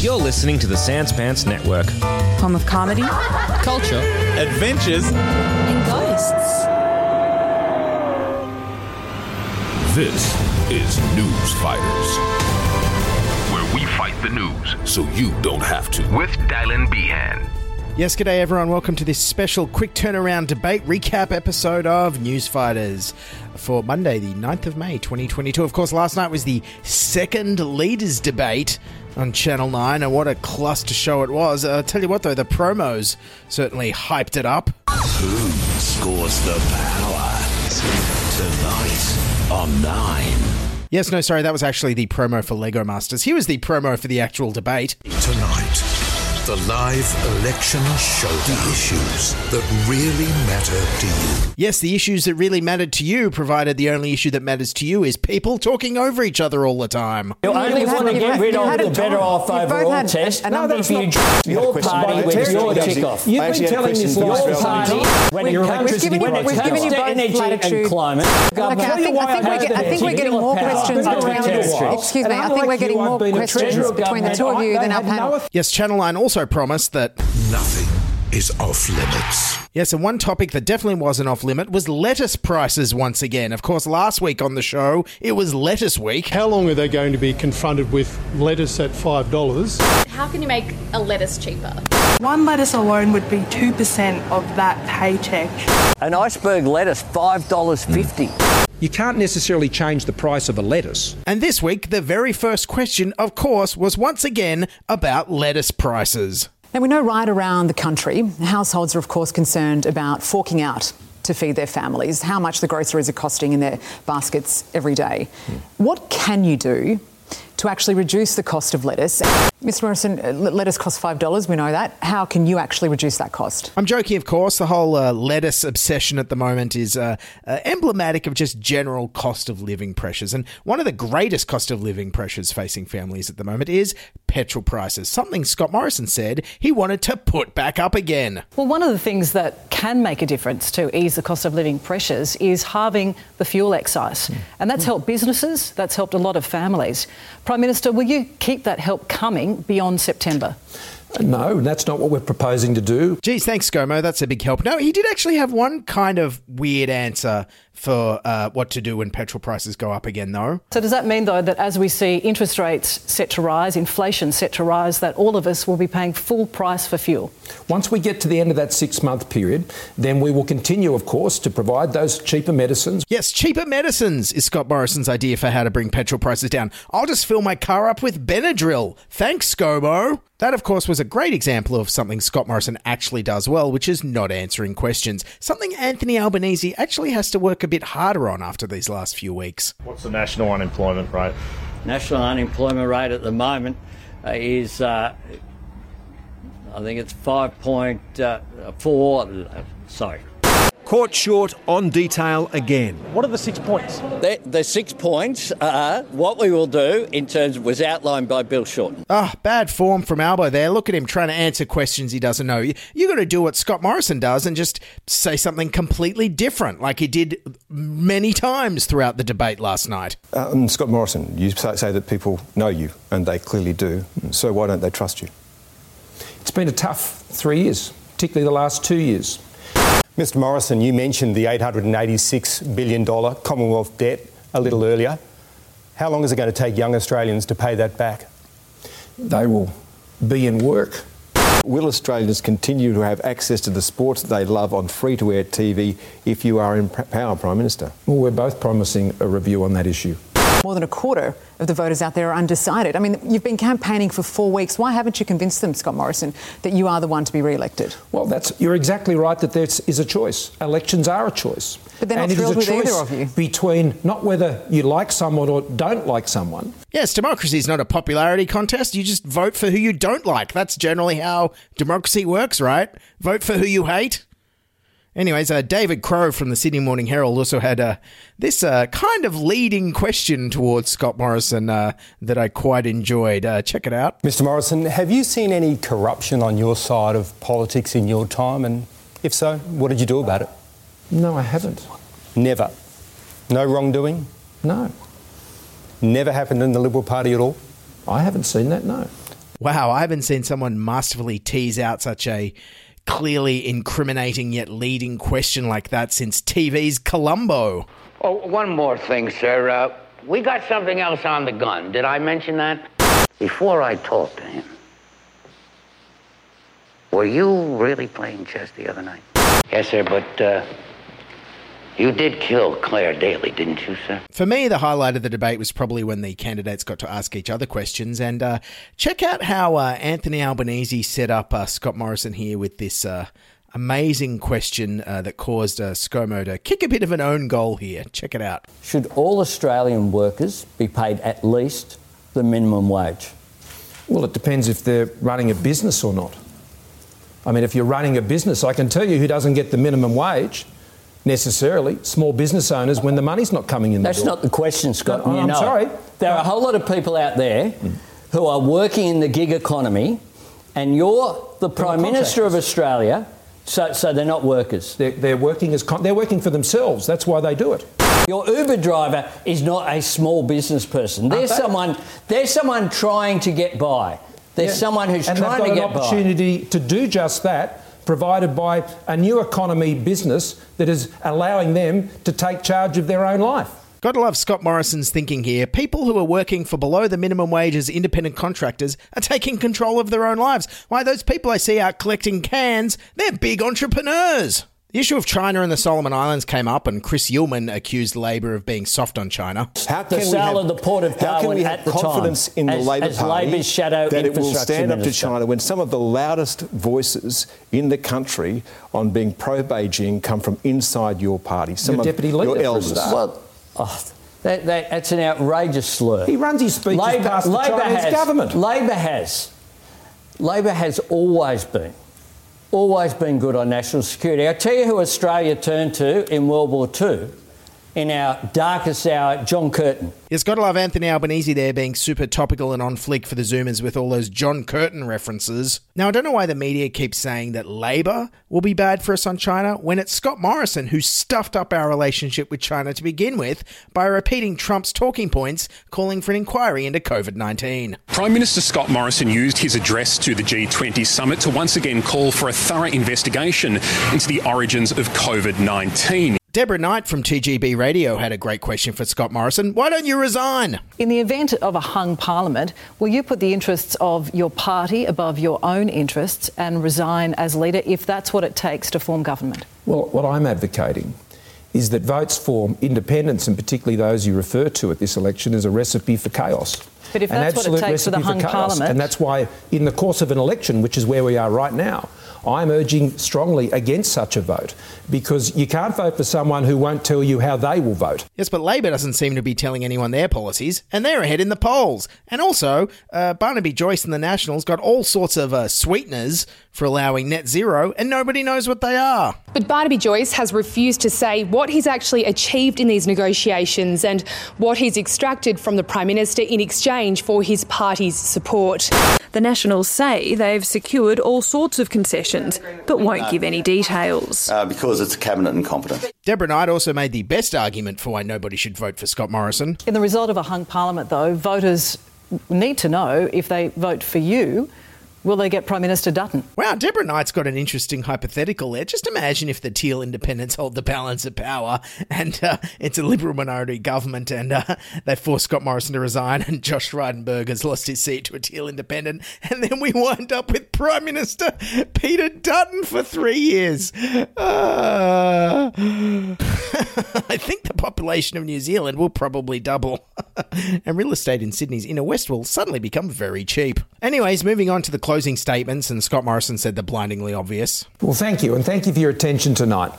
You're listening to the Sans Pants Network. Home of comedy Culture, adventures, and ghosts. This is News Fighters, where we fight the news so you don't have to. With Dylan Behan. Yes, g'day everyone. Welcome to this special quick turnaround debate recap episode of News Fighters for Monday, the 9th of May, 2022. Of course, last night was the second leaders debate on Channel 9, and what a cluster show it was. Uh, tell you what, though, the promos certainly hyped it up. Who scores the power? Tonight on 9. Yes, no, sorry, that was actually the promo for Lego Masters. Here was the promo for the actual debate. Tonight, the live election showdown. The issues that really matter to you. Yes, the issues that really mattered to you, provided the only issue that matters to you is people talking over each other all the time. You only want to get rid of the better off overall test. a number if you your party with your tick off. You've been telling this Your lie for party, when We've- your we've electricity, given you- when it we've comes given you to both energy latitude. and climate, Okay, I think, I think, we're, I think we're getting more questions I've between been us. Excuse me, I think we're getting more questions between the two of you than they our panel. Yes, Channel 9 also promised that Nothing is off limits. Yes, and one topic that definitely wasn't off limit was lettuce prices once again. Of course, last week on the show, it was lettuce week. How long are they going to be confronted with lettuce at $5? How can you make a lettuce cheaper? One lettuce alone would be 2% of that paycheck. An iceberg lettuce, $5.50. You can't necessarily change the price of a lettuce. And this week, the very first question, of course, was once again about lettuce prices. Now, we know right around the country, households are, of course, concerned about forking out to feed their families, how much the groceries are costing in their baskets every day. Hmm. What can you do to actually reduce the cost of lettuce? Mr. Morrison, uh, lettuce costs $5, we know that. How can you actually reduce that cost? I'm joking, of course. The whole uh, lettuce obsession at the moment is uh, uh, emblematic of just general cost of living pressures. And one of the greatest cost of living pressures facing families at the moment is petrol prices, something Scott Morrison said he wanted to put back up again. Well, one of the things that can make a difference to ease the cost of living pressures is halving the fuel excise. And that's helped businesses, that's helped a lot of families. Prime Minister, will you keep that help coming beyond September? No, that's not what we're proposing to do. Geez, thanks, ScoMo. That's a big help. No, he did actually have one kind of weird answer for uh, what to do when petrol prices go up again, though. So, does that mean, though, that as we see interest rates set to rise, inflation set to rise, that all of us will be paying full price for fuel? Once we get to the end of that six month period, then we will continue, of course, to provide those cheaper medicines. Yes, cheaper medicines is Scott Morrison's idea for how to bring petrol prices down. I'll just fill my car up with Benadryl. Thanks, ScoMo. That, of course, was a great example of something Scott Morrison actually does well, which is not answering questions. Something Anthony Albanese actually has to work a bit harder on after these last few weeks. What's the national unemployment rate? National unemployment rate at the moment uh, is, uh, I think it's 5.4, uh, sorry, caught short on detail again. What are the six points? The, the six points are what we will do in terms of was outlined by Bill Shorten. Ah, bad form from Albo there. Look at him trying to answer questions he doesn't know. You, you got to do what Scott Morrison does and just say something completely different, like he did many times throughout the debate last night. Um, Scott Morrison, you say say that people know you, and they clearly do. So why don't they trust you? It's been a tough three years, particularly the last two years. Mr. Morrison, you mentioned the $886 billion Commonwealth debt a little earlier. How long is it going to take young Australians to pay that back? They will be in work. Will Australians continue to have access to the sports they love on free to air TV if you are in power, Prime Minister? Well, we're both promising a review on that issue. More than a quarter of the voters out there are undecided. I mean, you've been campaigning for four weeks. Why haven't you convinced them, Scott Morrison, that you are the one to be re-elected? Well, that's you're exactly right that there is a choice. Elections are a choice. But they're not and it is thrilled a with choice either of you. Between not whether you like someone or don't like someone. Yes, democracy is not a popularity contest. You just vote for who you don't like. That's generally how democracy works, right? Vote for who you hate. Anyways, uh, David Crowe from the Sydney Morning Herald also had uh, this uh, kind of leading question towards Scott Morrison uh, that I quite enjoyed. Uh, check it out. Mr. Morrison, have you seen any corruption on your side of politics in your time? And if so, what did you do about it? No, I haven't. Never. No wrongdoing? No. Never happened in the Liberal Party at all? I haven't seen that, no. Wow, I haven't seen someone masterfully tease out such a clearly incriminating yet leading question like that since TV's Columbo. Oh, one more thing, sir. Uh, we got something else on the gun. Did I mention that? Before I talked to him, were you really playing chess the other night? Yes, sir, but uh, you did kill Claire Daly, didn't you, sir? For me, the highlight of the debate was probably when the candidates got to ask each other questions. And uh, check out how uh, Anthony Albanese set up uh, Scott Morrison here with this uh, amazing question uh, that caused uh, ScoMo to kick a bit of an own goal here. Check it out. Should all Australian workers be paid at least the minimum wage? Well, it depends if they're running a business or not. I mean, if you're running a business, I can tell you who doesn't get the minimum wage necessarily. Small business owners when the money's not coming in the That's door. not the question, Scott. No, I'm know it. sorry. There are a whole lot of people out there who are working in the gig economy, and you're the Prime Minister of Australia, so, so they're not workers. They're, they're working as con- they're working for themselves. That's why they do it. Your Uber driver is not a small business person. They're they? someone. They're someone trying to get by. They're Yeah. someone who's and trying to get an opportunity to do just that, provided by a new economy business that is allowing them to take charge of their own life. Gotta love Scott Morrison's thinking here. People who are working for below the minimum wage as independent contractors are taking control of their own lives. Why, those people I see out collecting cans, they're big entrepreneurs. The issue of China and the Solomon Islands came up, and Chris Uhlmann accused Labor of being soft on China. How The sale of the port of how can we have confidence time in the as- Labor as Party Labor's shadow that it will infrastructure stand up to? China when some of the loudest voices in the country on being pro-Beijing come from inside your party? Some Your of deputy your leader, for a elders. Well, oh, that, that, that's an outrageous slur. He runs his speeches past the Chinese has, government. Labor has. Labor has always been, always been good on national security. I tell you who Australia turned to in World War II, in our darkest hour, John Curtin. It's got to love Anthony Albanese there being super topical and on fleek for the Zoomers with all those John Curtin references. Now, I don't know why the media keeps saying that Labor will be bad for us on China when it's Scott Morrison who stuffed up our relationship with China to begin with by repeating Trump's talking points calling for an inquiry into COVID 19. Prime Minister Scott Morrison used his address to the G20 summit to once again call for a thorough investigation into the origins of COVID 19. Deborah Knight from 2GB Radio had a great question for Scott Morrison. Why don't you resign? In the event of a hung parliament, will you put the interests of your party above your own interests and resign as leader if that's what it takes to form government? Well, what I'm advocating is that votes for independents, and particularly those you refer to at this election, is a recipe for chaos. But if that's what it takes for the recipe hung chaos. parliament- And that's why, in the course of an election, which is where we are right now, I'm urging strongly against such a vote because you can't vote for someone who won't tell you how they will vote. Yes, but Labor doesn't seem to be telling anyone their policies, and they're ahead in the polls. And also, uh, Barnaby Joyce and the Nationals got all sorts of uh, sweeteners for allowing net zero, and nobody knows what they are. But Barnaby Joyce has refused to say what he's actually achieved in these negotiations and what he's extracted from the Prime Minister in exchange for his party's support. The Nationals say they've secured all sorts of concessions, but won't give any details. Uh, because it's a cabinet incompetent. Deborah Knight also made the best argument for why nobody should vote for Scott Morrison. In the result of a hung parliament, though, voters need to know if they vote for you, will they get Prime Minister Dutton? Wow, Deborah Knight's got an interesting hypothetical there. Just imagine if the Teal independents hold the balance of power and uh, it's a Liberal minority government and uh, they force Scott Morrison to resign and Josh Frydenberg has lost his seat to a Teal independent and then we wind up with Prime Minister Peter Dutton for three years. Uh, I think the population of New Zealand will probably double and real estate in Sydney's inner west will suddenly become very cheap. Anyways, moving on to the closing statements, and Scott Morrison said the blindingly obvious. Well, thank you, and thank you for your attention tonight.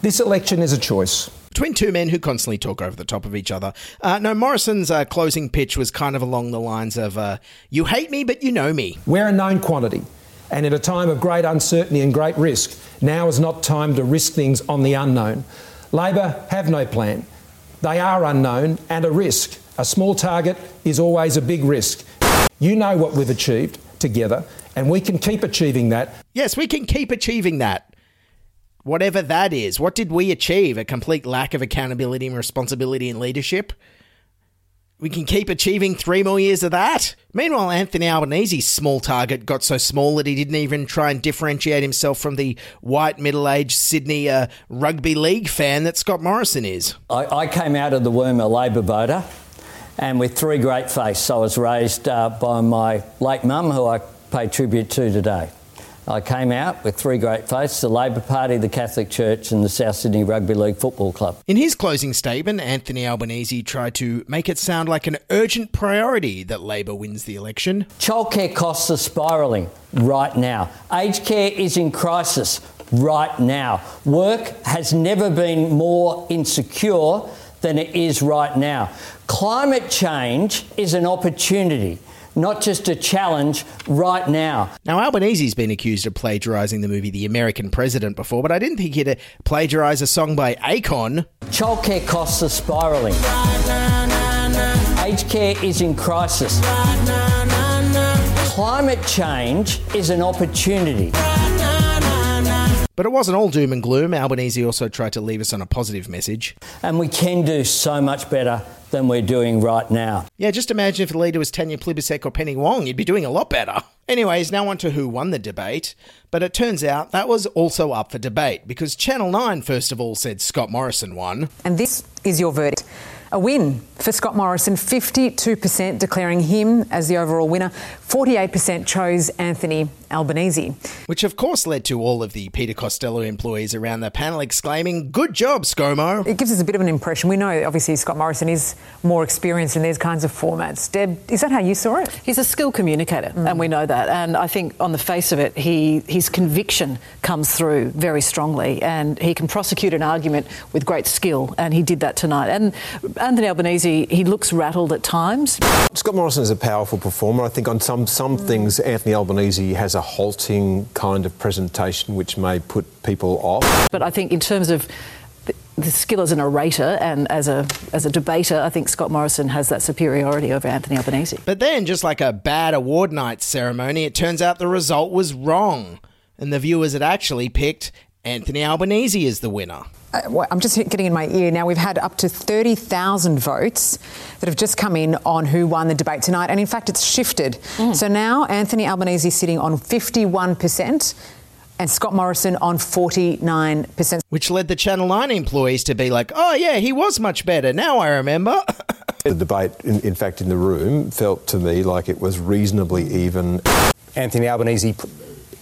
This election is a choice. Between two men who constantly talk over the top of each other. Uh, no, Morrison's uh, closing pitch was kind of along the lines of, uh, You hate me, but you know me. We're a known quantity, and at a time of great uncertainty and great risk, now is not time to risk things on the unknown. Labor have no plan. They are unknown and a risk. A small target is always a big risk. You know what we've achieved together, and we can keep achieving that. Yes, we can keep achieving that. Whatever that is. What did we achieve? A complete lack of accountability and responsibility and leadership? We can keep achieving three more years of that. Meanwhile, Anthony Albanese's small target got so small that he didn't even try and differentiate himself from the white, middle aged Sydney uh, rugby league fan that Scott Morrison is. I, I came out of the womb a Labor voter and with three great faiths. I was raised uh, by my late mum, who I pay tribute to today. I came out with three great faiths the Labor Party, the Catholic Church, and the South Sydney Rugby League Football Club. In his closing statement, Anthony Albanese tried to make it sound like an urgent priority that Labor wins the election. Childcare costs are spiralling right now. Aged care is in crisis right now. Work has never been more insecure than it is right now. Climate change is an opportunity not just a challenge right now. Now, Albanese's been accused of plagiarising the movie The American President before, but I didn't think he'd uh, plagiarise a song by Akon. Childcare costs are spiralling. Aged care is in crisis. Climate change is an opportunity. But it wasn't all doom and gloom. Albanese also tried to leave us on a positive message. And we can do so much better than we're doing right now. Yeah, just imagine if the leader was Tanya Plibersek or Penny Wong, you'd be doing a lot better. Anyways, now on to who won the debate. But it turns out that was also up for debate because Channel 9, first of all, said Scott Morrison won. And this is your verdict. A win for Scott Morrison, 52% declaring him as the overall winner. 48% chose Anthony Albanese. Which, of course, led to all of the Peter Costello employees around the panel exclaiming, Good job, ScoMo. It gives us a bit of an impression. We know, obviously, Scott Morrison is more experienced in these kinds of formats. Deb, is that how you saw it? He's a skilled communicator, mm. and we know that. And I think, on the face of it, he his conviction comes through very strongly, and he can prosecute an argument with great skill, and he did that tonight. And Anthony Albanese, he looks rattled at times. Scott Morrison is a powerful performer. I think on some some mm. things, Anthony Albanese has a halting kind of presentation which may put people off. But I think in terms of the skill as an orator and as a as a debater, I think Scott Morrison has that superiority over Anthony Albanese. But then, just like a bad award night ceremony, it turns out the result was wrong, and the viewers had actually picked Anthony Albanese as the winner. Uh, I'm just getting in my ear now. We've had up to 30,000 votes that have just come in on who won the debate tonight. And in fact, it's shifted. Mm. So now Anthony Albanese is sitting on 51% and Scott Morrison on 49%. Which led the Channel 9 employees to be like, oh, yeah, he was much better. Now I remember. the debate, in, in fact, in the room felt to me like it was reasonably even. Anthony Albanese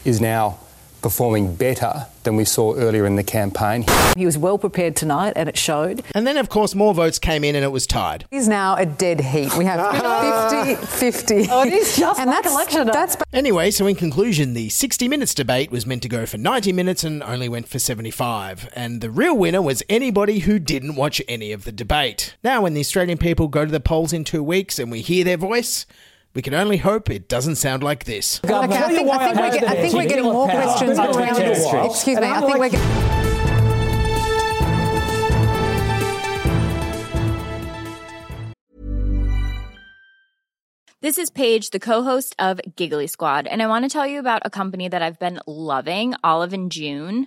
is now performing better than we saw earlier in the campaign. He was well prepared tonight and it showed. And then, of course, more votes came in and it was tied. He's now a dead heat. We have 50 50. Oh, it is just and like that's, election night. that's Anyway, so in conclusion, the 60 Minutes debate was meant to go for 90 minutes and only went for 75. And the real winner was anybody who didn't watch any of the debate. Now, when the Australian people go to the polls in two weeks and we hear their voice, we can only hope it doesn't sound like this. Okay, I think, I think, we're, get- I think we're getting more questions around this. Excuse me, I think we're getting. This is Paige, the co-host of Giggly Squad, and I want to tell you about a company that I've been loving, Olive and June.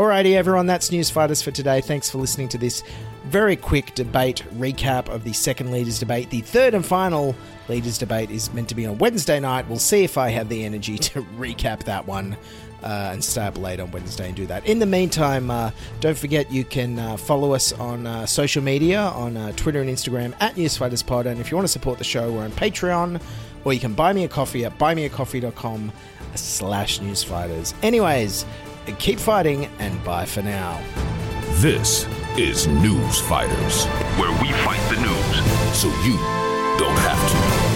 Alrighty, everyone, that's News Fighters for today. Thanks for listening to this very quick debate recap of the second leaders debate. The third and final leaders debate is meant to be on Wednesday night. We'll see if I have the energy to recap that one uh, and stay up late on Wednesday and do that. In the meantime, uh, don't forget you can uh, follow us on uh, social media on uh, Twitter and Instagram at NewsFightersPod. And if you want to support the show, we're on Patreon, or you can buy me a coffee at buymeacoffee.com slash newsfighters. Anyways, keep fighting and bye for now. This is News Fighters, where we fight the news so you don't have to.